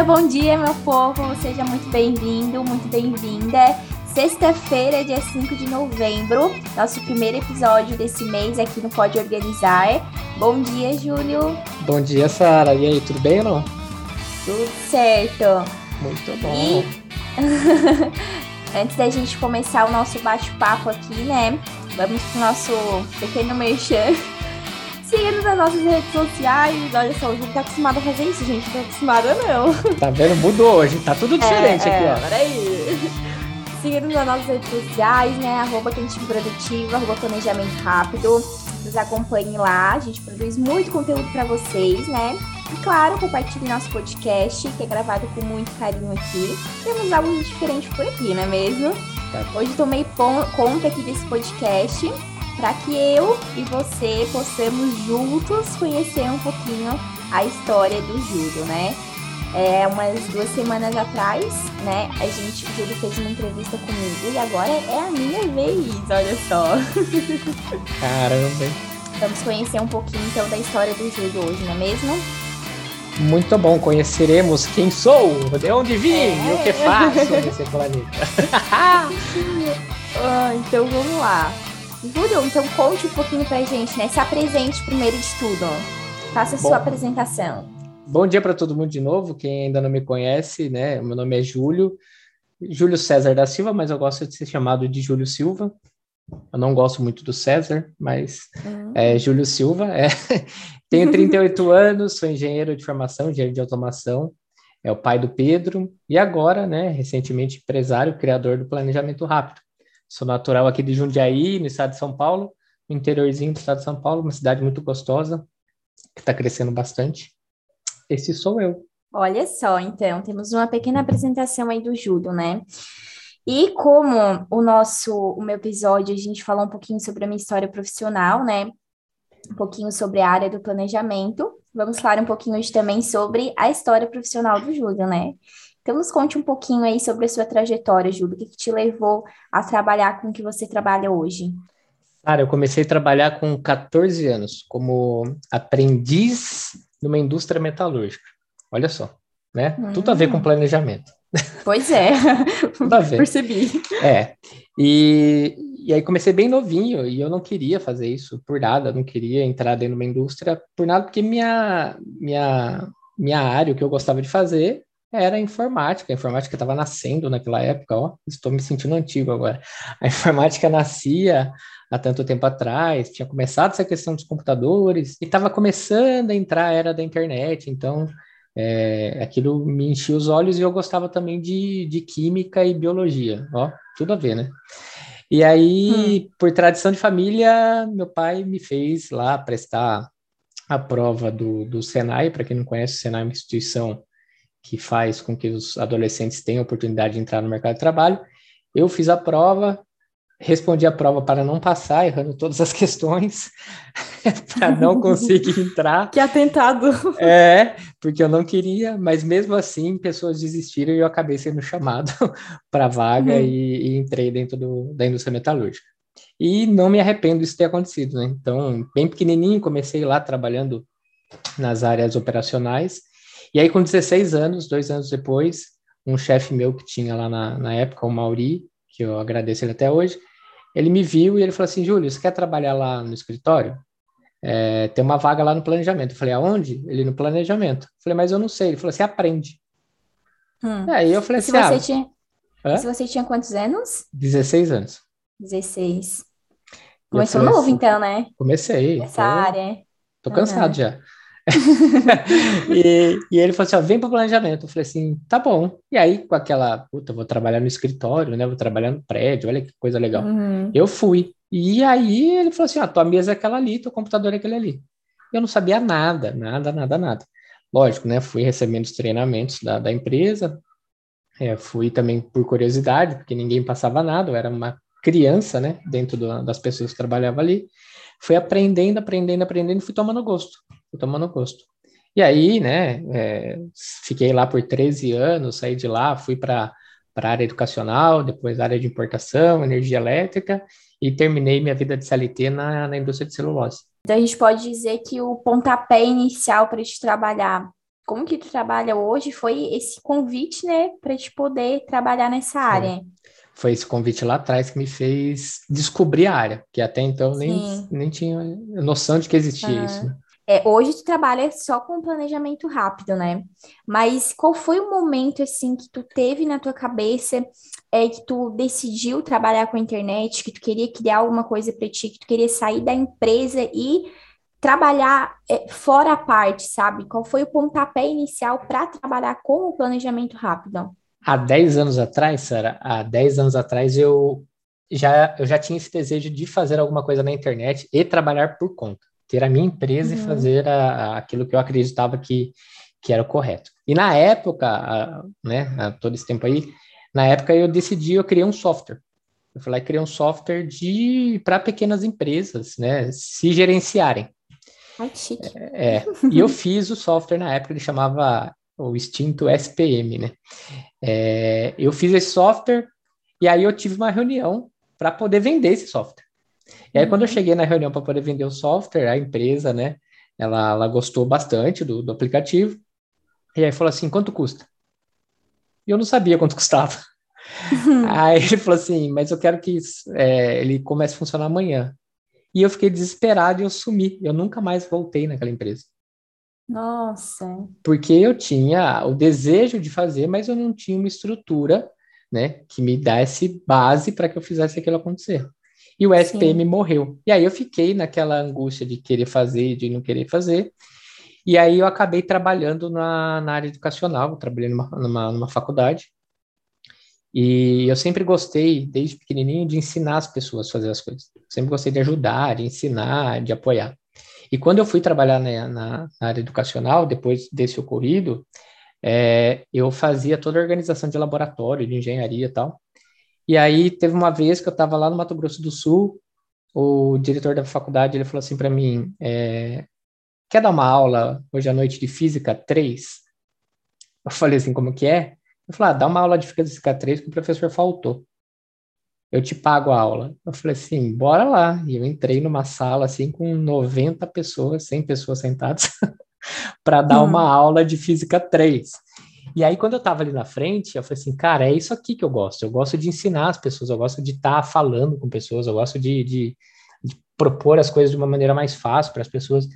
dia, bom dia, meu povo. Seja muito bem-vindo, muito bem-vinda. Sexta-feira, dia 5 de novembro, nosso primeiro episódio desse mês aqui no Pode Organizar. Bom dia, Júlio. Bom dia, Sara. E aí, tudo bem ou não? Tudo certo. Muito bom. E... Antes da gente começar o nosso bate-papo aqui, né? Vamos pro nosso pequeno merchan. Siga-nos nas nossas redes sociais. Olha só, a gente tá acostumado a fazer isso, gente. Não tá acostumada, não. Tá vendo? Mudou hoje. Tá tudo diferente é, aqui, é, ó. Peraí. Siga-nos nas nossas redes sociais, né? Arroba Cantinho Produtivo, arroba Planejamento Rápido. Nos acompanhe lá. A gente produz muito conteúdo para vocês, né? E claro, compartilhe nosso podcast, que é gravado com muito carinho aqui. Temos algo diferente por aqui, não é mesmo? Tá. Hoje tomei conta aqui desse podcast para que eu e você possamos juntos conhecer um pouquinho a história do Júlio, né? É, umas duas semanas atrás, né, a gente, o Júlio fez uma entrevista comigo e agora é a minha vez, olha só. Caramba. Vamos conhecer um pouquinho então da história do Júlio hoje, não é mesmo? Muito bom. Conheceremos quem sou, de onde vim É. e o que faço nesse planeta. Ah, então vamos lá. Júlio, então conte um pouquinho pra gente, né? Se apresente primeiro de tudo. Faça a Bom. sua apresentação. Bom dia para todo mundo de novo. Quem ainda não me conhece, né? Meu nome é Júlio. Júlio César da Silva, mas eu gosto de ser chamado de Júlio Silva. Eu não gosto muito do César, mas Hum. É, Júlio Silva, é. tenho 38 anos, sou engenheiro de formação, engenheiro de automação, é o pai do Pedro, e agora, né, recentemente empresário, criador do Planejamento Rápido. Sou natural aqui de Jundiaí, no estado de São Paulo, no interiorzinho do estado de São Paulo, uma cidade muito gostosa, que está crescendo bastante. Esse sou eu. Olha só, então, temos uma pequena apresentação aí do Júlio, né? E como o nosso, o meu episódio, a gente falou um pouquinho sobre a minha história profissional, né? Um pouquinho sobre a área do planejamento. Vamos falar um pouquinho hoje também sobre a história profissional do Júlio, né? Então, nos conte um pouquinho aí sobre a sua trajetória, Júlio. O que, que te levou a trabalhar com o que você trabalha hoje? Cara, eu comecei a trabalhar com 14 anos como aprendiz numa indústria metalúrgica. Olha só, né? Tudo a ver com planejamento. Pois é, Tudo a ver. percebi. É, e, e aí comecei bem novinho e eu não queria fazer isso por nada, não queria entrar dentro de uma indústria por nada, porque minha, minha, minha área, o que eu gostava de fazer era a informática. A informática estava nascendo naquela época, ó, estou me sentindo antigo agora. A informática nascia há tanto tempo atrás, tinha começado essa questão dos computadores e estava começando a entrar a era da internet, então é, aquilo me enchia os olhos e eu gostava também de, de química e biologia, ó, tudo a ver, né? E aí, por tradição de família, meu pai me fez lá prestar a prova do, do Senai. Para quem não conhece, o Senai é uma instituição que faz com que os adolescentes tenham a oportunidade de entrar no mercado de trabalho. Eu fiz a prova, respondi a prova para não passar, errando todas as questões, para não conseguir entrar. Que atentado. É, porque eu não queria, mas mesmo assim pessoas desistiram e eu acabei sendo chamado para a vaga Uhum. e, e entrei dentro do, da indústria metalúrgica. E não me arrependo disso ter acontecido, né? Então, bem pequenininho, comecei lá trabalhando nas áreas operacionais. E aí, com 16 anos, dois anos depois, um chefe meu que tinha lá na, na época, o Mauri, que eu agradeço ele até hoje, ele me viu e ele falou assim, Júlio, você quer trabalhar lá no escritório? É, tem uma vaga lá no planejamento. Eu falei, aonde? Ele no planejamento. Eu falei, mas eu não sei. Ele falou, você aprende. Hum. Aí eu falei se assim, você ah, tinha, Hã? se você tinha quantos anos? 16 anos. 16. E eu Começou novo, assim, então, né? Comecei. Nessa tô- área. Tô cansado já. e, e ele falou assim, ó, vem para o planejamento. Eu falei assim, tá bom. E aí, com aquela, puta, vou trabalhar no escritório, né? Vou trabalhar no prédio, olha que coisa legal. Uhum. Eu fui. E aí ele falou assim, ó, tua mesa é aquela ali, teu computador é aquele ali. Eu não sabia nada, nada, nada, nada. Lógico, né? Fui recebendo os treinamentos da, da empresa, é, fui também por curiosidade, porque ninguém passava nada, eu era uma criança, né? Dentro do- das pessoas que trabalhavam ali. Fui aprendendo, aprendendo, aprendendo, fui tomando gosto. Fui tomando gosto. E aí, né? é, fiquei lá por 13 anos, saí de lá, fui para para a área educacional, depois área de importação, energia elétrica, e terminei minha vida de CLT na, na indústria de celulose. Então a gente pode dizer que o pontapé inicial para te trabalhar como que tu trabalha hoje foi esse convite, né, para te poder trabalhar nessa área. Foi esse convite lá atrás que me fez descobrir a área, que até então nem, nem tinha noção de que existia uhum. isso. Né? É, hoje tu trabalha só com planejamento rápido, né? Mas qual foi o momento assim que tu teve na tua cabeça é que tu decidiu trabalhar com a internet, que tu queria criar alguma coisa para ti, que tu queria sair da empresa e trabalhar é, fora a parte, sabe? Qual foi o pontapé inicial para trabalhar com o planejamento rápido? Há 10 anos atrás, Sara, há 10 anos atrás eu já, eu já tinha esse desejo de fazer alguma coisa na internet e trabalhar por conta. Ter a minha empresa uhum. e fazer a, a, aquilo que eu acreditava que, que era o correto. E na época, a, né, todo esse tempo aí, na época eu decidi, eu criei um software. Eu falei, criei um software de para pequenas empresas, né, se gerenciarem. Ai, chique. É, é, e eu fiz o software na época, ele chamava o extinto SPM, né? É, eu fiz esse software e aí eu tive uma reunião para poder vender esse software. E aí, uhum. quando eu uhum. cheguei na reunião para poder vender o software, a empresa, né, ela, ela gostou bastante do, do aplicativo. E aí falou assim: quanto custa? E eu não sabia quanto custava. Aí ele falou assim: mas eu quero que é, ele comece a funcionar amanhã. E eu fiquei desesperado e eu sumi. Eu nunca mais voltei naquela empresa. Nossa. Porque eu tinha o desejo de fazer, mas eu não tinha uma estrutura, né, que me desse base para que eu fizesse aquilo acontecer. E o SPM Sim. morreu. E aí eu fiquei naquela angústia de querer fazer, de não querer fazer. E aí eu acabei trabalhando na, na área educacional, trabalhei numa, numa, numa faculdade. E eu sempre gostei, desde pequenininho, de ensinar as pessoas a fazer as coisas. Sempre gostei de ajudar, de ensinar, de apoiar. E quando eu fui trabalhar na, na, na área educacional, depois desse ocorrido, é, eu fazia toda a organização de laboratório, de engenharia e tal. E aí teve uma vez que eu estava lá no Mato Grosso do Sul, o diretor da faculdade ele falou assim para mim: é, quer dar uma aula hoje à noite de física 3? Eu falei assim, como que é? Eu falei, ah, dá uma aula de física 3 que o professor faltou. Eu te pago a aula. Eu falei assim, bora lá. E eu entrei numa sala assim com 90 pessoas, 100 pessoas sentadas, para dar hum. uma aula de física 3. E aí, quando eu estava ali na frente, eu falei assim, cara, é isso aqui que eu gosto. Eu gosto de ensinar as pessoas, eu gosto de estar tá falando com pessoas, eu gosto de, de, de propor as coisas de uma maneira mais fácil para as pessoas.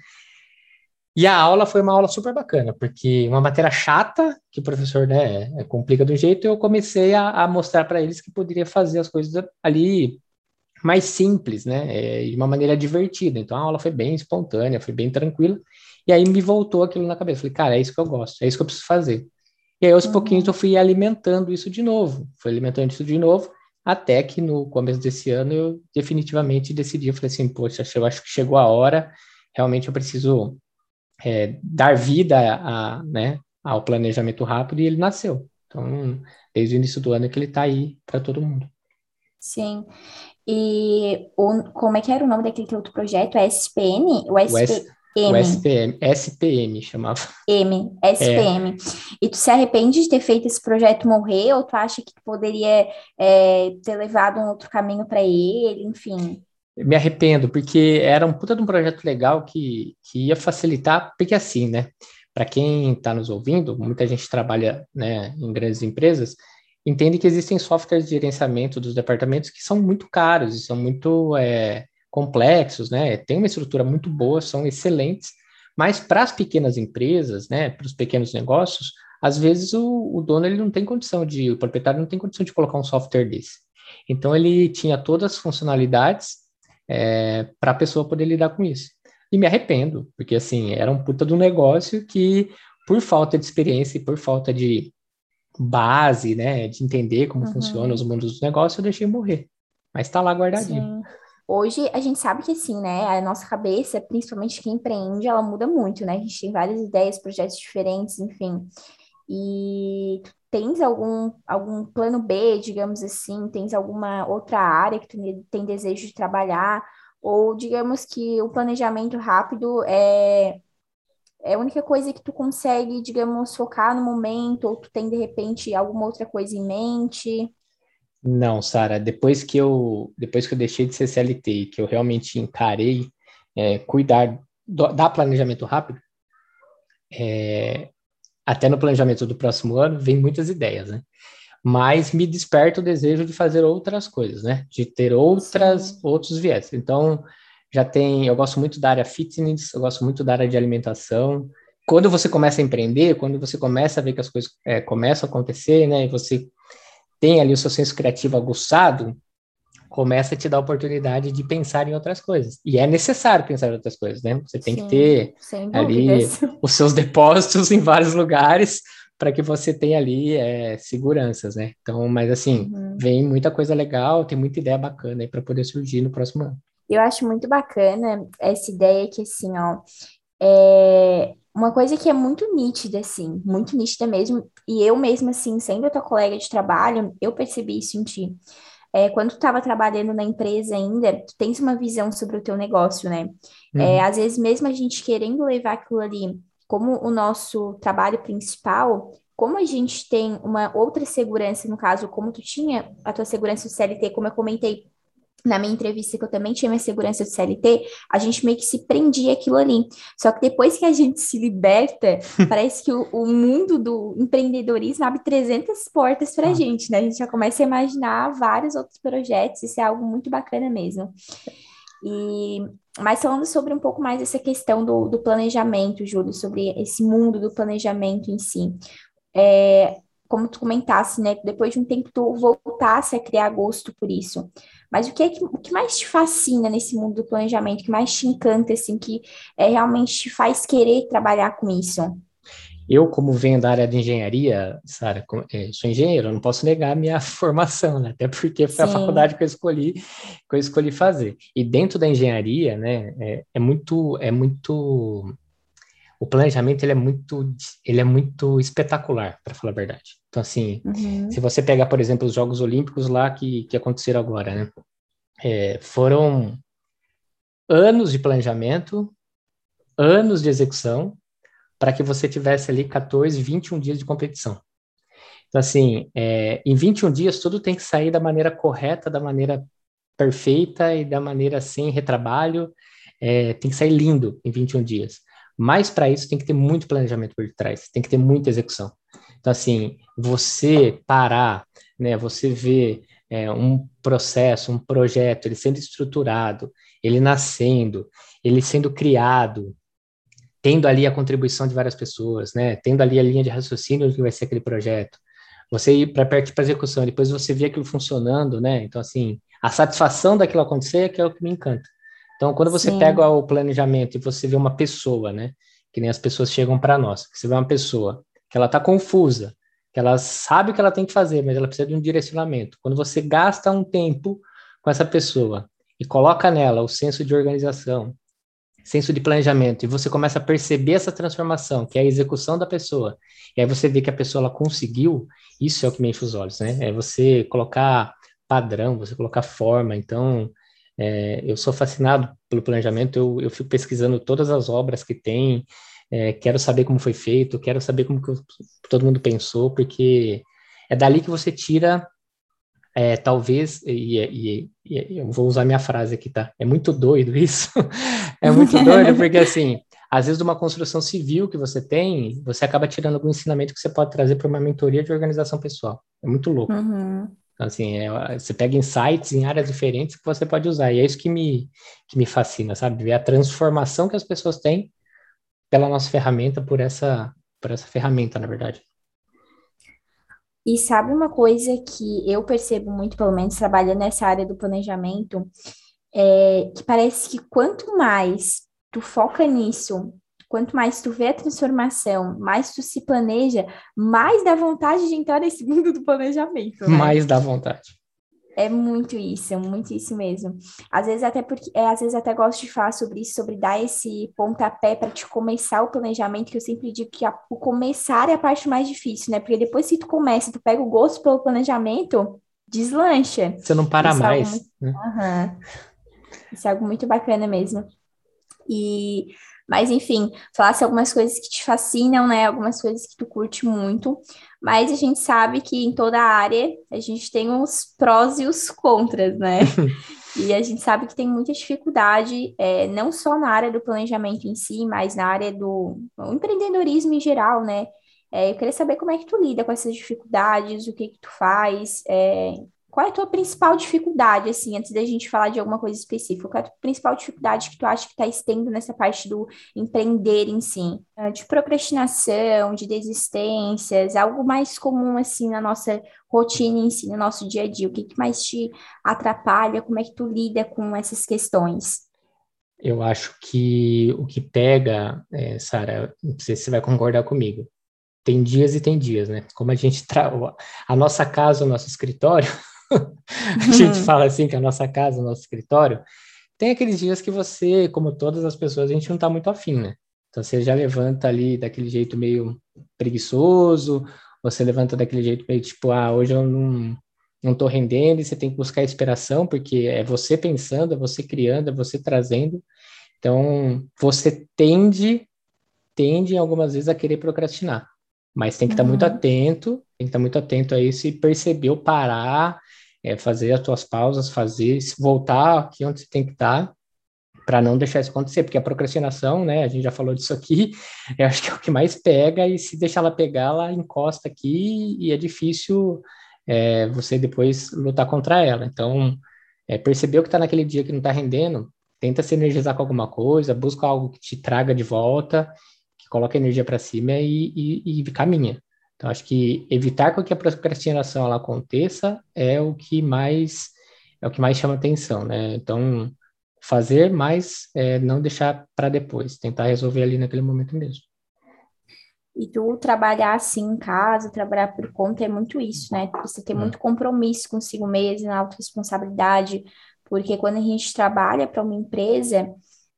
E a aula foi uma aula super bacana, porque uma matéria chata, que o professor né, complica do jeito, eu comecei a, a mostrar para eles que poderia fazer as coisas ali mais simples, né, é, de uma maneira divertida. Então a aula foi bem espontânea, foi bem tranquila, e aí me voltou aquilo na cabeça. Falei, cara, é isso que eu gosto, é isso que eu preciso fazer. E aí aos uhum. pouquinhos eu fui alimentando isso de novo, fui alimentando isso de novo, até que no começo desse ano eu definitivamente decidi, eu falei assim, poxa, eu acho que chegou a hora, realmente eu preciso é, dar vida a, né, ao planejamento rápido e ele nasceu. Então, desde o início do ano é que ele está aí para todo mundo. Sim. E o, como é que era o nome daquele outro projeto? É SPN? O, SP, o, S, o SPM, SPM chamava. M, SPM. É. E tu se arrepende de ter feito esse projeto morrer ou tu acha que poderia é, ter levado um outro caminho para ele, enfim? Me arrependo, porque era um puta de um projeto legal que, que ia facilitar, porque assim, né? Para quem está nos ouvindo, muita gente trabalha né, em grandes empresas, entende que existem softwares de gerenciamento dos departamentos que são muito caros e são muito é, complexos, né? Tem uma estrutura muito boa, são excelentes, mas para as pequenas empresas, né, para os pequenos negócios, às vezes o, o dono ele não tem condição de, o proprietário não tem condição de colocar um software desse. Então ele tinha todas as funcionalidades é, para a pessoa poder lidar com isso. E me arrependo, porque assim, era um puta do negócio que, por falta de experiência e por falta de base, né, de entender como uhum. funciona os mundos dos negócios, eu deixei morrer. Mas está lá guardadinho. Sim. Hoje a gente sabe que assim, né, a nossa cabeça, principalmente quem empreende, ela muda muito, né? A gente tem várias ideias, projetos diferentes, enfim. E tens algum, algum plano B, digamos assim? Tens alguma outra área que tu tem desejo de trabalhar? Ou digamos que o planejamento rápido é, é a única coisa que tu consegue, digamos, focar no momento, ou tu tem de repente alguma outra coisa em mente? Não, Sara, depois que eu depois que eu deixei de ser CLT que eu realmente encarei é, cuidar do, da planejamento rápido, é, até no planejamento do próximo ano, vem muitas ideias, né? Mas me desperta o desejo de fazer outras coisas, né? De ter outras, outros viés. Então, já tem, eu gosto muito da área fitness, eu gosto muito da área de alimentação. Quando você começa a empreender, quando você começa a ver que as coisas é, começam a acontecer, né? E você tem ali o seu senso criativo aguçado, começa a te dar a oportunidade de pensar em outras coisas. E é necessário pensar em outras coisas, né? Você tem Sim, que ter ali os seus depósitos em vários lugares para que você tenha ali é, seguranças, né? Então, mas assim, uhum. vem muita coisa legal, tem muita ideia bacana aí para poder surgir no próximo ano. Eu acho muito bacana essa ideia que, assim, ó, é uma coisa que é muito nítida, assim, muito nítida mesmo, e eu mesma, assim, sendo a tua colega de trabalho, eu percebi isso em ti é, quando tu estava trabalhando na empresa ainda, tu tens uma visão sobre o teu negócio, né? É, uhum. É, às vezes, mesmo a gente querendo levar aquilo ali como o nosso trabalho principal, como a gente tem uma outra segurança, no caso, como tu tinha a tua segurança do CLT, como eu comentei na minha entrevista, que eu também tinha minha segurança do CLT, a gente meio que se prendia aquilo ali. Só que depois que a gente se liberta, parece que o, o, mundo do empreendedorismo abre 300 portas para a ah. gente, né? A gente já começa a imaginar vários outros projetos, isso é algo muito bacana mesmo. E, mas falando sobre um pouco mais essa questão do, do planejamento, Júlio, sobre esse mundo do planejamento em si. É, como tu comentasse, né? Depois de um tempo tu voltasse a criar gosto por isso. Mas o que, é que, o que mais te fascina nesse mundo do planejamento, que mais te encanta, assim, que é, realmente te faz querer trabalhar com isso? Eu, como venho da área de engenharia, Sara, é, sou engenheiro, não posso negar a minha formação, né? Até porque foi Sim. a faculdade que eu escolhi, que eu escolhi fazer. E dentro da engenharia, né, é, é muito, é muito o planejamento ele é muito ele é muito espetacular para falar a verdade então, assim, uhum. se você pegar, por exemplo, os Jogos Olímpicos lá que, que aconteceram agora, né? É, foram anos de planejamento, anos de execução, para que você tivesse ali 14, 21 dias de competição. Então, assim, é, em 21 dias, tudo tem que sair da maneira correta, da maneira perfeita e da maneira sem retrabalho. É, tem que sair lindo em 21 dias. Mas, para isso, tem que ter muito planejamento por trás, tem que ter muita execução. Então, assim, você parar, né, você ver é, um processo, um projeto, ele sendo estruturado, ele nascendo, ele sendo criado, tendo ali a contribuição de várias pessoas, né, tendo ali a linha de raciocínio do que vai ser aquele projeto, você ir para perto para execução, depois você vê aquilo funcionando, né, então, assim, a satisfação daquilo acontecer é que é o que me encanta. Então, quando você Sim. pega o planejamento e você vê uma pessoa, né, que nem as pessoas chegam para nós, você vê uma pessoa que ela está confusa, que ela sabe o que ela tem que fazer, mas ela precisa de um direcionamento. Quando você gasta um tempo com essa pessoa e coloca nela o senso de organização, senso de planejamento, e você começa a perceber essa transformação, que é a execução da pessoa, e aí você vê que a pessoa ela conseguiu, isso é o que me enche os olhos, né? É você colocar padrão, você colocar forma. Então, é, eu sou fascinado pelo planejamento, eu, eu fico pesquisando todas as obras que tem, é, quero saber como foi feito, quero saber como que todo mundo pensou, porque é dali que você tira, é, talvez, e, e, e, eu vou usar minha frase aqui, tá? É muito doido isso, é muito doido, porque assim, às vezes de uma construção civil que você tem, você acaba tirando algum ensinamento que você pode trazer para uma mentoria de organização pessoal. É muito louco. Uhum. Então, assim, é, você pega insights em áreas diferentes que você pode usar, e é isso que me, que me fascina, sabe? Ver a transformação que as pessoas têm pela nossa ferramenta, por essa, por essa ferramenta, na verdade. E sabe uma coisa que eu percebo muito, pelo menos trabalhando nessa área do planejamento, é que parece que quanto mais tu foca nisso, quanto mais tu vê a transformação, mais tu se planeja, mais dá vontade de entrar nesse mundo do planejamento. Né? Mais dá vontade. É muito isso, muito isso mesmo. Às vezes até porque, é, às vezes até gosto de falar sobre isso, sobre dar esse pontapé para te começar o planejamento, que eu sempre digo que a, o começar é a parte mais difícil, né? Porque depois que tu começa, tu pega o gosto pelo planejamento, deslancha. Você não para isso é mais. É né? uhum. Isso é algo muito bacana mesmo. E mas, enfim, falasse algumas coisas que te fascinam, né? Algumas coisas que tu curte muito. Mas a gente sabe que em toda a área a gente tem os prós e os contras, né? e a gente sabe que tem muita dificuldade, é, não só na área do planejamento em si, mas na área do empreendedorismo em geral, né? É, eu queria saber como é que tu lida com essas dificuldades, o que que tu faz, é, qual é a tua principal dificuldade, assim, antes da gente falar de alguma coisa específica? Qual é a tua principal dificuldade que tu acha que está estendo nessa parte do empreender em si? Ah, de procrastinação, de desistências, algo mais comum, assim, na nossa rotina em si, no nosso dia a dia? O que, que mais te atrapalha? Como é que tu lida com essas questões? Eu acho que o que pega, é, Sara, não sei se você vai concordar comigo, tem dias e tem dias, né? Como a gente tra... a nossa casa, o nosso escritório, a gente uhum. fala assim que a nossa casa, o nosso escritório, tem aqueles dias que você, como todas as pessoas, a gente não está muito afim, né? Então você já levanta ali daquele jeito meio preguiçoso, você levanta daquele jeito meio tipo, ah, hoje eu não, não tô rendendo, e você tem que buscar inspiração, porque é você pensando, é você criando, é você trazendo. Então, você tende, tende algumas vezes a querer procrastinar, mas tem que estar tá muito uhum. atento, tem que estar tá muito atento a isso e perceber, parar, é fazer as tuas pausas, fazer, voltar aqui onde você tem que estar, para não deixar isso acontecer, porque a procrastinação, né, a gente já falou disso aqui, eu acho que é o que mais pega, e se deixar ela pegar, ela encosta aqui e é difícil é, você depois lutar contra ela. Então, é, percebeu que está naquele dia que não está rendendo, tenta se energizar com alguma coisa, busca algo que te traga de volta, que coloque energia para cima e, e, e caminha. Então, acho que evitar que a procrastinação ela aconteça é o que mais é o que mais chama atenção, né? Então, fazer, mas é, não deixar para depois, tentar resolver ali naquele momento mesmo. E tu trabalhar assim em casa, trabalhar por conta é muito isso, né? Você ter é. muito compromisso consigo mesmo, autorresponsabilidade, porque quando a gente trabalha para uma empresa,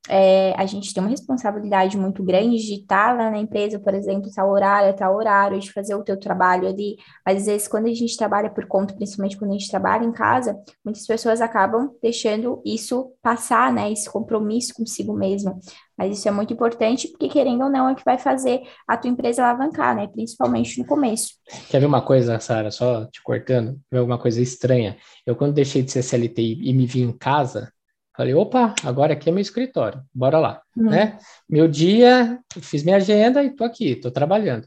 é, a gente tem uma responsabilidade muito grande de estar lá na empresa, por exemplo, tal horário, tal horário, de fazer o teu trabalho ali. Mas às vezes, quando a gente trabalha por conta, principalmente quando a gente trabalha em casa, muitas pessoas acabam deixando isso passar, né? Esse compromisso consigo mesmo. Mas isso é muito importante, porque querendo ou não, é que vai fazer a tua empresa alavancar, né? Principalmente no começo. Quer ver uma coisa, Sara, só te cortando? Ver uma coisa estranha. Eu, quando deixei de ser CLT e me vi em casa, Falei, opa, agora aqui é meu escritório, bora lá, uhum. né? Meu dia, fiz minha agenda e tô aqui, tô trabalhando.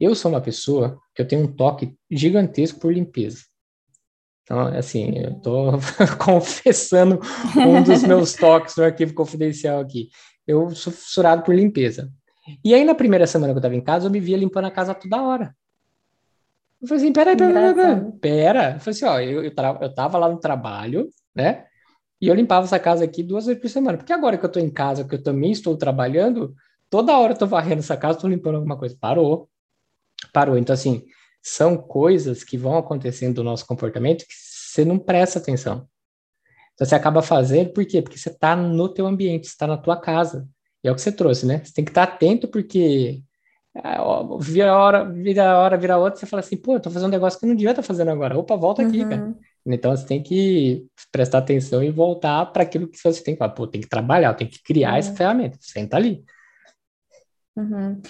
Eu sou uma pessoa que eu tenho um toque gigantesco por limpeza. Então, assim, eu tô confessando um dos meus toques no arquivo confidencial aqui. Eu sou fissurado por limpeza. E aí, na primeira semana que eu tava em casa, eu me via limpando a casa toda hora. Eu falei assim, peraí, pera, pera, pera, pera. Eu falei assim, ó, eu, eu, eu tava lá no trabalho, né? E eu limpava essa casa aqui duas vezes por semana. Porque agora que eu estou em casa, que eu também estou trabalhando, toda hora eu estou varrendo essa casa, estou limpando alguma coisa. Parou. Parou. Então, assim, são coisas que vão acontecendo no nosso comportamento que você não presta atenção. Então, você acaba fazendo, por quê? Porque você está no teu ambiente, você está na tua casa. E é o que você trouxe, né? Você tem que estar atento, porque ah, vira hora, vira hora, vira outra, você fala assim, pô, eu tô fazendo um negócio que não devia estar fazendo agora. Opa, volta aqui, uhum. cara. Então você tem que prestar atenção e voltar para aquilo que você tem que falar, pô, tem que trabalhar, tem que criar uhum. essa ferramenta, senta ali. Uhum.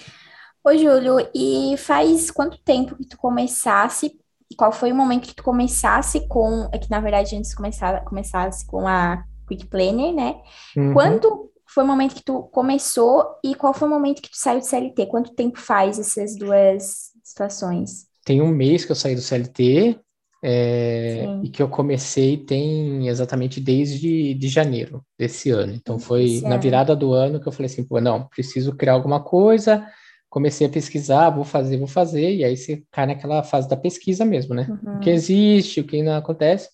Ô, Júlio, e faz quanto tempo que tu começasse, qual foi o momento que tu começasse com, é que na verdade antes começar, começasse com a Quick Planner, né? Uhum. Quando foi o momento que tu começou e qual foi o momento que tu saiu do CLT? Quanto tempo faz essas duas situações? Tem um mês que eu saí do CLT, é, e que eu comecei tem exatamente desde de janeiro desse ano. Então foi na virada do ano que eu falei assim, pô, não, preciso criar alguma coisa. Comecei a pesquisar, vou fazer, vou fazer, e aí você cai naquela fase da pesquisa mesmo, né? Uhum. O que existe, o que não acontece.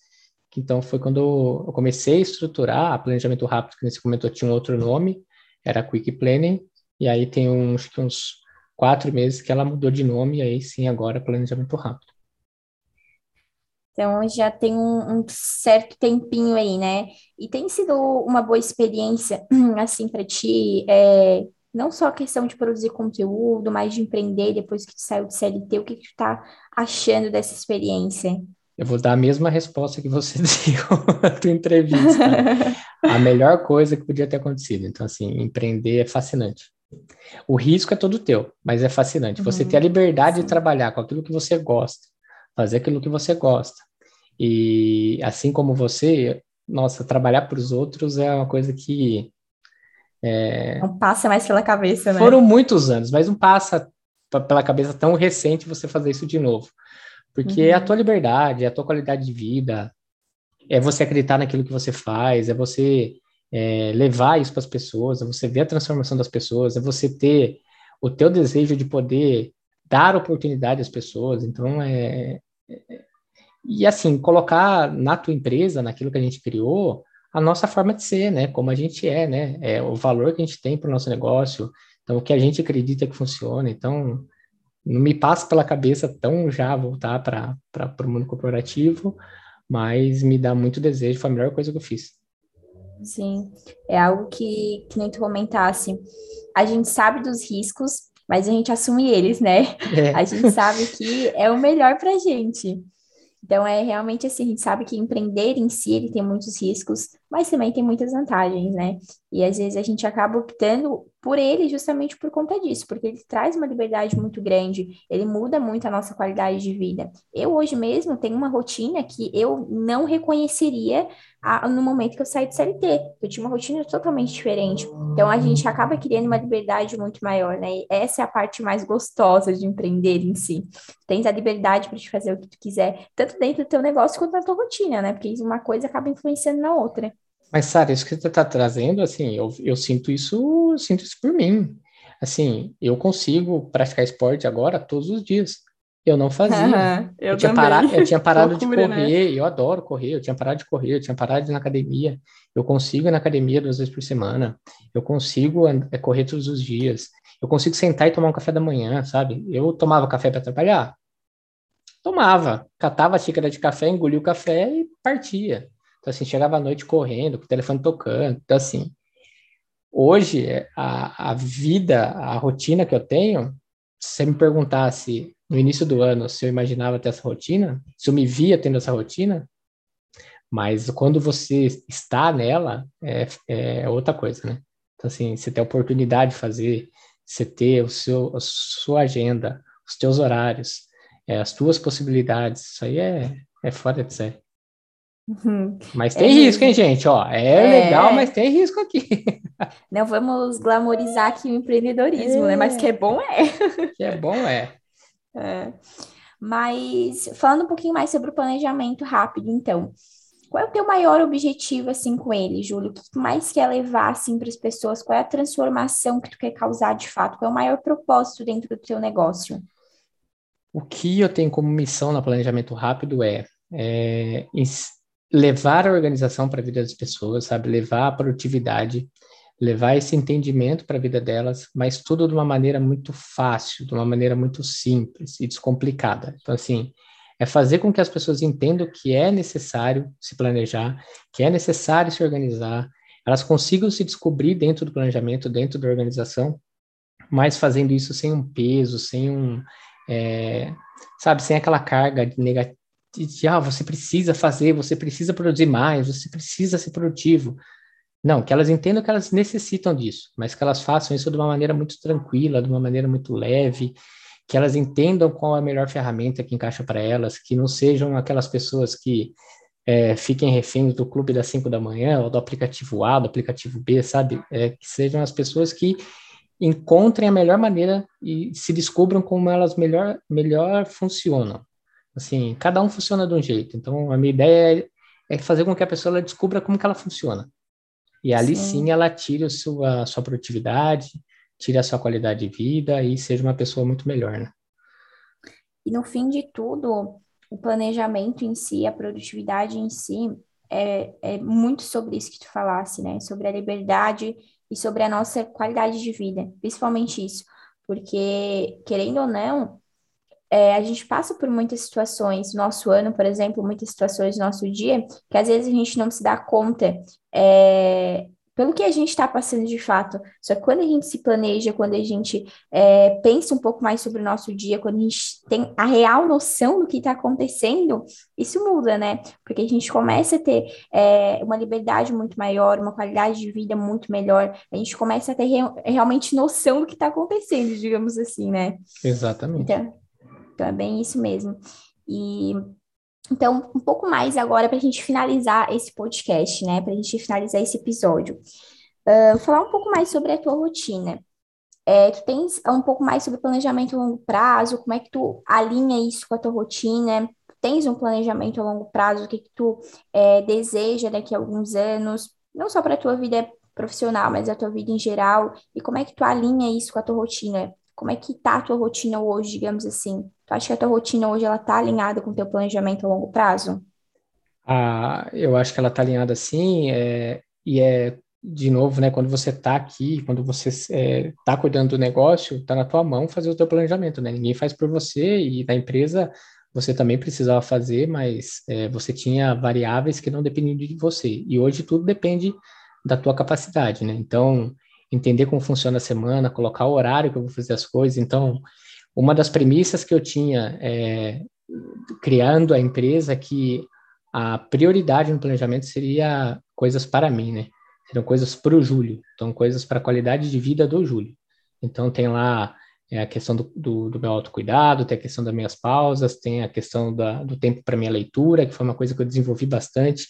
Então foi quando eu comecei a estruturar a planejamento rápido, que nesse momento eu tinha um outro nome, era Quick Planning, e aí tem uns, uns quatro meses que ela mudou de nome, e aí sim agora planejamento rápido. Então já tem um, um, certo tempinho aí, né? E tem sido uma boa experiência, assim, para ti, é, não só a questão de produzir conteúdo, mas de empreender depois que tu saiu do CLT, o que, que tu tá achando dessa experiência? Eu vou dar a mesma resposta que você deu na tua entrevista. a melhor coisa que podia ter acontecido. Então, assim, empreender é fascinante. O risco é todo teu, mas é fascinante. Você uhum, ter a liberdade sim. de trabalhar com aquilo que você gosta, fazer aquilo que você gosta. E assim como você, nossa, trabalhar para os outros é uma coisa que. É... Não passa mais pela cabeça, né? Foram muitos anos, mas não passa pela cabeça tão recente você fazer isso de novo. Porque uhum. é a tua liberdade, é a tua qualidade de vida, é você acreditar naquilo que você faz, é você é, levar isso para as pessoas, é você ver a transformação das pessoas, é você ter o teu desejo de poder dar oportunidade às pessoas. Então, é, é e assim, colocar na tua empresa, naquilo que a gente criou, a nossa forma de ser, né? Como a gente é, né? É o valor que a gente tem para o nosso negócio, então o que a gente acredita que funciona. Então, não me passa pela cabeça tão já voltar para o mundo corporativo, mas me dá muito desejo, foi a melhor coisa que eu fiz. Sim, é algo que, que nem tu comentasse. A gente sabe dos riscos, mas a gente assume eles, né? É. A gente sabe que é o melhor para a gente. Então, é realmente assim, a gente sabe que empreender em si, ele tem muitos riscos, mas também tem muitas vantagens, né? E às vezes a gente acaba optando por ele justamente por conta disso, porque ele traz uma liberdade muito grande, ele muda muito a nossa qualidade de vida. Eu hoje mesmo tenho uma rotina que eu não reconheceria a, no momento que eu saí do CLT. Eu tinha uma rotina totalmente diferente. Então a gente acaba criando uma liberdade muito maior, né? E essa é a parte mais gostosa de empreender em si. Tens a liberdade para te fazer o que tu quiser, tanto dentro do teu negócio quanto na tua rotina, né? Porque uma coisa acaba influenciando na outra. Mas, Sara, isso que você está trazendo, assim, eu, eu sinto isso, eu sinto isso por mim. Assim, eu consigo praticar esporte agora todos os dias. Eu não fazia. eu, eu, tinha parado, eu tinha parado Loucura, de né? correr, né? eu adoro correr, eu tinha parado de correr, eu tinha parado de ir na academia. Eu consigo ir na academia duas vezes por semana. Eu consigo é, correr todos os dias. Eu consigo sentar e tomar um café da manhã, sabe? Eu tomava café para trabalhar. Tomava, catava a xícara de café, engolia o café e partia. Então, assim, chegava à noite correndo, com o telefone tocando. Então, assim, hoje, a, a vida, a rotina que eu tenho, se você me perguntasse no início do ano se eu imaginava ter essa rotina, se eu me via tendo essa rotina, mas quando você está nela, é, é outra coisa, né? Então, assim, você tem a oportunidade de fazer, você ter o seu, a sua agenda, os teus horários, é, as tuas possibilidades, isso aí é, é fora de série. Uhum. Mas tem é risco, hein, gente? Ó, é, é, legal, mas tem risco aqui. Não vamos glamorizar aqui o empreendedorismo, é. né? Mas que é bom é. Que é bom é. É. Mas falando um pouquinho mais sobre o planejamento rápido, então, qual é o teu maior objetivo assim com ele, Júlio? O que tu mais quer levar assim para as pessoas? Qual é a transformação que tu quer causar de fato? Qual é o maior propósito dentro do teu negócio? O que eu tenho como missão no planejamento rápido é, é levar a organização para a vida das pessoas, sabe? Levar a produtividade, levar esse entendimento para a vida delas, mas tudo de uma maneira muito fácil, de uma maneira muito simples e descomplicada. Então, assim, é fazer com que as pessoas entendam que é necessário se planejar, que é necessário se organizar, elas consigam se descobrir dentro do planejamento, dentro da organização, mas fazendo isso sem um peso, sem um, é, sabe, sem aquela carga negativa de, ah, você precisa fazer, você precisa produzir mais, você precisa ser produtivo. Não, que elas entendam que elas necessitam disso, mas que elas façam isso de uma maneira muito tranquila, de uma maneira muito leve, que elas entendam qual é a melhor ferramenta que encaixa para elas, que não sejam aquelas pessoas que é, fiquem reféns do clube das 5 da manhã, ou do aplicativo A, do aplicativo B, sabe? É, que sejam as pessoas que encontrem a melhor maneira e se descubram como elas melhor, melhor funcionam. Assim, cada um funciona de um jeito. Então, a minha ideia é, é fazer com que a pessoa descubra como que ela funciona. E ali sim, sim ela tire a sua, a sua produtividade, tire a sua qualidade de vida e seja uma pessoa muito melhor, né? E no fim de tudo, o planejamento em si, a produtividade em si, é, é muito sobre isso que tu falasse, né? Sobre a liberdade e sobre a nossa qualidade de vida, principalmente isso. Porque, querendo ou não, é, a gente passa por muitas situações, nosso ano, por exemplo, muitas situações do nosso dia, que às vezes a gente não se dá conta é, pelo que a gente está passando de fato. Só que quando a gente se planeja, quando a gente é, pensa um pouco mais sobre o nosso dia, quando a gente tem a real noção do que está acontecendo, isso muda, né? Porque a gente começa a ter é, uma liberdade muito maior, uma qualidade de vida muito melhor, a gente começa a ter re realmente noção do que está acontecendo, digamos assim, né? Exatamente. Então, então é bem isso mesmo. E então, um pouco mais agora para a gente finalizar esse podcast, né? Para a gente finalizar esse episódio. Uh, falar um pouco mais sobre a tua rotina. É, tu tens um pouco mais sobre planejamento a longo prazo, como é que tu alinha isso com a tua rotina? Tens um planejamento a longo prazo, o que, que tu é, deseja daqui a alguns anos, não só para a tua vida profissional, mas a tua vida em geral, e como é que tu alinha isso com a tua rotina? Como é que tá a tua rotina hoje, digamos assim? Tu acha que a tua rotina hoje ela tá alinhada com o teu planejamento a longo prazo? Ah, eu acho que ela tá alinhada sim, é, e é de novo, né, quando você está aqui, quando você é, tá cuidando do negócio, está na tua mão fazer o teu planejamento, né? Ninguém faz por você e na empresa você também precisava fazer, mas é, você tinha variáveis que não dependiam de você. E hoje tudo depende da tua capacidade, né? Então, entender como funciona a semana, colocar o horário que eu vou fazer as coisas. Então, uma das premissas que eu tinha é, criando a empresa é que a prioridade no planejamento seria coisas para mim, né? Seriam coisas para o Júlio, então coisas para a qualidade de vida do Júlio. Então tem lá é, a questão do, do, do, meu autocuidado, tem a questão das minhas pausas, tem a questão da, do tempo para minha leitura, que foi uma coisa que eu desenvolvi bastante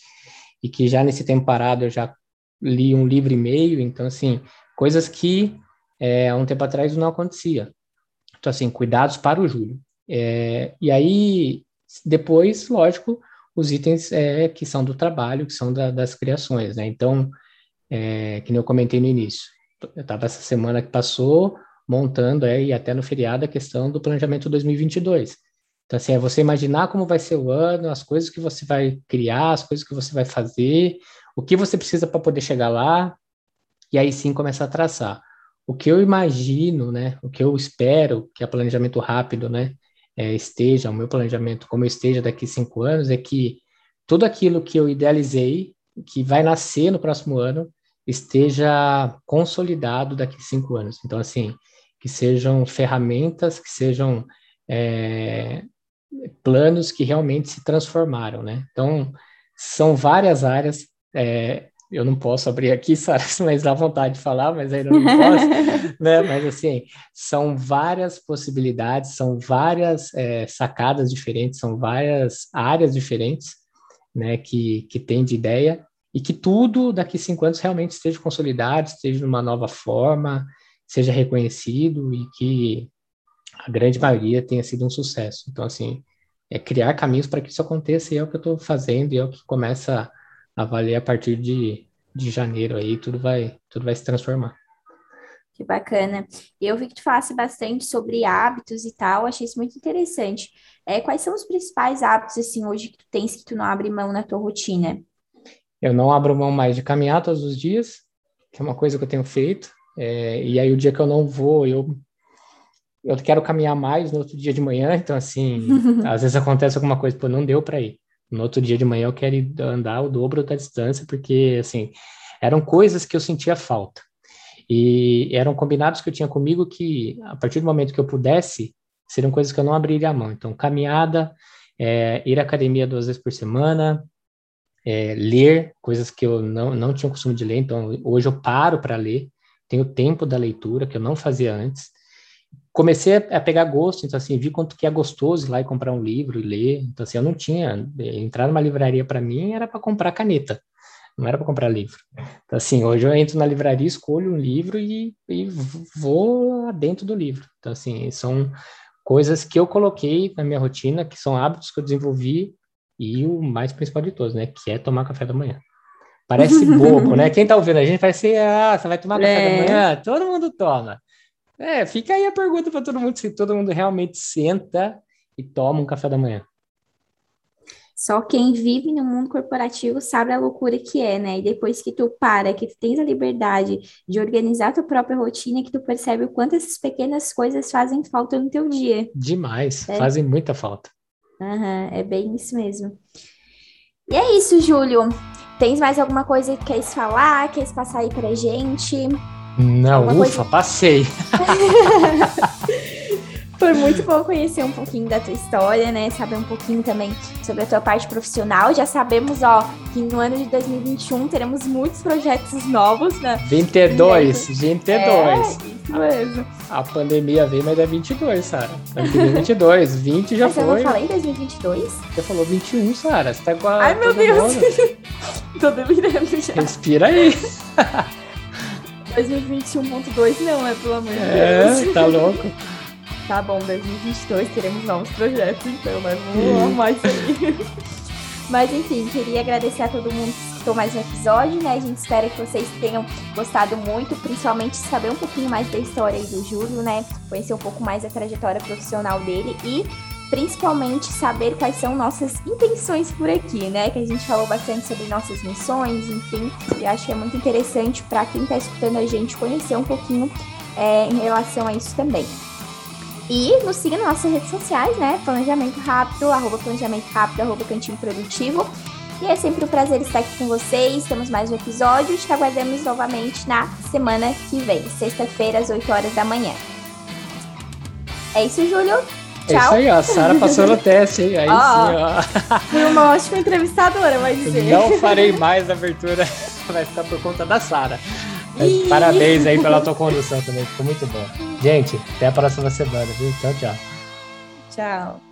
e que já nesse tempo parado eu já li um livro e meio, então assim, coisas que é, um tempo atrás não acontecia. Então assim, cuidados para o Júlio. É, e aí, depois, lógico, os itens é, que são do trabalho, que são da, das criações, né? Então, é, que nem eu comentei no início. Eu estava essa semana que passou montando, é, e até no feriado, a questão do planejamento 2022. Então, assim, é você imaginar como vai ser o ano, as coisas que você vai criar, as coisas que você vai fazer, o que você precisa para poder chegar lá, e aí sim começar a traçar. O que eu imagino, né, o que eu espero que a planejamento rápido, né, é, esteja, o meu planejamento como eu esteja daqui cinco anos, é que tudo aquilo que eu idealizei, que vai nascer no próximo ano, esteja consolidado daqui cinco anos. Então, assim, que sejam ferramentas, que sejam é, planos que realmente se transformaram, né? Então, são várias áreas. É, eu não posso abrir aqui, Sara, mas dá vontade de falar, mas ainda não posso, né? Mas, assim, são várias possibilidades, são várias é, sacadas diferentes, são várias áreas diferentes, né, que, que tem de ideia, e que tudo daqui a cinco anos realmente esteja consolidado, esteja numa nova forma, seja reconhecido e que a grande maioria tenha sido um sucesso. Então, assim, é criar caminhos para que isso aconteça e é o que eu estou fazendo e é o que começa a valer a partir de, de janeiro aí, tudo vai, tudo vai se transformar. Que bacana. Eu vi que tu falasse bastante sobre hábitos e tal, achei isso muito interessante. É, quais são os principais hábitos, assim, hoje que tu tens que tu não abre mão na tua rotina? Eu não abro mão mais de caminhar todos os dias, que é uma coisa que eu tenho feito. É, e aí o dia que eu não vou, eu eu quero caminhar mais no outro dia de manhã, então assim, às vezes acontece alguma coisa, pô, não deu para ir. No outro dia de manhã eu quero andar o dobro da distância, porque assim, eram coisas que eu sentia falta. E eram combinados que eu tinha comigo que a partir do momento que eu pudesse, seriam coisas que eu não abriria a mão. Então, caminhada, é, ir à academia duas vezes por semana, é, ler coisas que eu não, não tinha o costume de ler, então hoje eu paro para ler, tenho tempo da leitura, que eu não fazia antes. Comecei a, pegar gosto, então assim, vi quanto que é gostoso ir lá e comprar um livro e ler, então assim, eu não tinha, é, entrar numa livraria para mim era para comprar caneta, não era para comprar livro. Então assim, hoje eu entro na livraria, escolho um livro e, e vou dentro do livro. Então assim, são coisas que eu coloquei na minha rotina, que são hábitos que eu desenvolvi e o mais principal de todos, né? Que é tomar café da manhã. Parece bobo, né? Quem tá ouvindo a gente vai ser, ah, você vai tomar café é. da manhã? Todo mundo toma. É, fica aí a pergunta para todo mundo se todo mundo realmente senta e toma um café da manhã. Só quem vive no mundo corporativo sabe a loucura que é, né? E depois que tu para, que tu tens a liberdade de organizar a tua própria rotina, que tu percebe o quanto essas pequenas coisas fazem falta no teu dia. Demais, é. fazem muita falta. Uhum, é bem isso mesmo. E é isso, Júlio. Tens mais alguma coisa que queres falar? Queres passar aí pra gente? Não, alguma ufa, coisa... passei. Foi muito bom conhecer um pouquinho da tua história, né? Saber um pouquinho também sobre a tua parte profissional. Já sabemos, ó, que no ano de 2021 teremos muitos projetos novos, né? 22, 22. É, isso mesmo. A, a pandemia veio, mas é 22, Sara. Ano que 22, 20 já mas foi. Mas eu não falei 2022? Você falou 21, Sara. Você tá com a... Ai, meu Deus. Tô delirando já. Respira aí. 2021.2 não, é pelo amor de é, Deus. É, tá louco. Tá bom, 2022 teremos novos projetos, então, mas vamos arrumar isso aí. Mas enfim, queria agradecer a todo mundo que escutou mais um episódio, né? A gente espera que vocês tenham gostado muito, principalmente saber um pouquinho mais da história aí do Júlio, né? Conhecer um pouco mais a trajetória profissional dele e principalmente saber quais são nossas intenções por aqui, né? Que a gente falou bastante sobre nossas missões, enfim, e acho que é muito interessante para quem está escutando a gente conhecer um pouquinho é, em relação a isso também. E nos siga nas nossas redes sociais, né? Planejamento Rápido, arroba Planejamento Rápido, arroba Cantinho Produtivo. E é sempre um prazer estar aqui com vocês. Temos mais um episódio e te aguardamos novamente na semana que vem, sexta-feira, às 8 horas da manhã. É isso, Júlio. Tchau. É isso aí, ó. A Sara passou no teste, hein? Aí sim, ó. Fui uma ótima entrevistadora, vai dizer. Não farei mais a abertura, vai ficar por conta da Sara. Parabéns aí pela tua condução também, ficou muito bom. Gente, até a próxima semana, viu? Tchau, tchau. Tchau.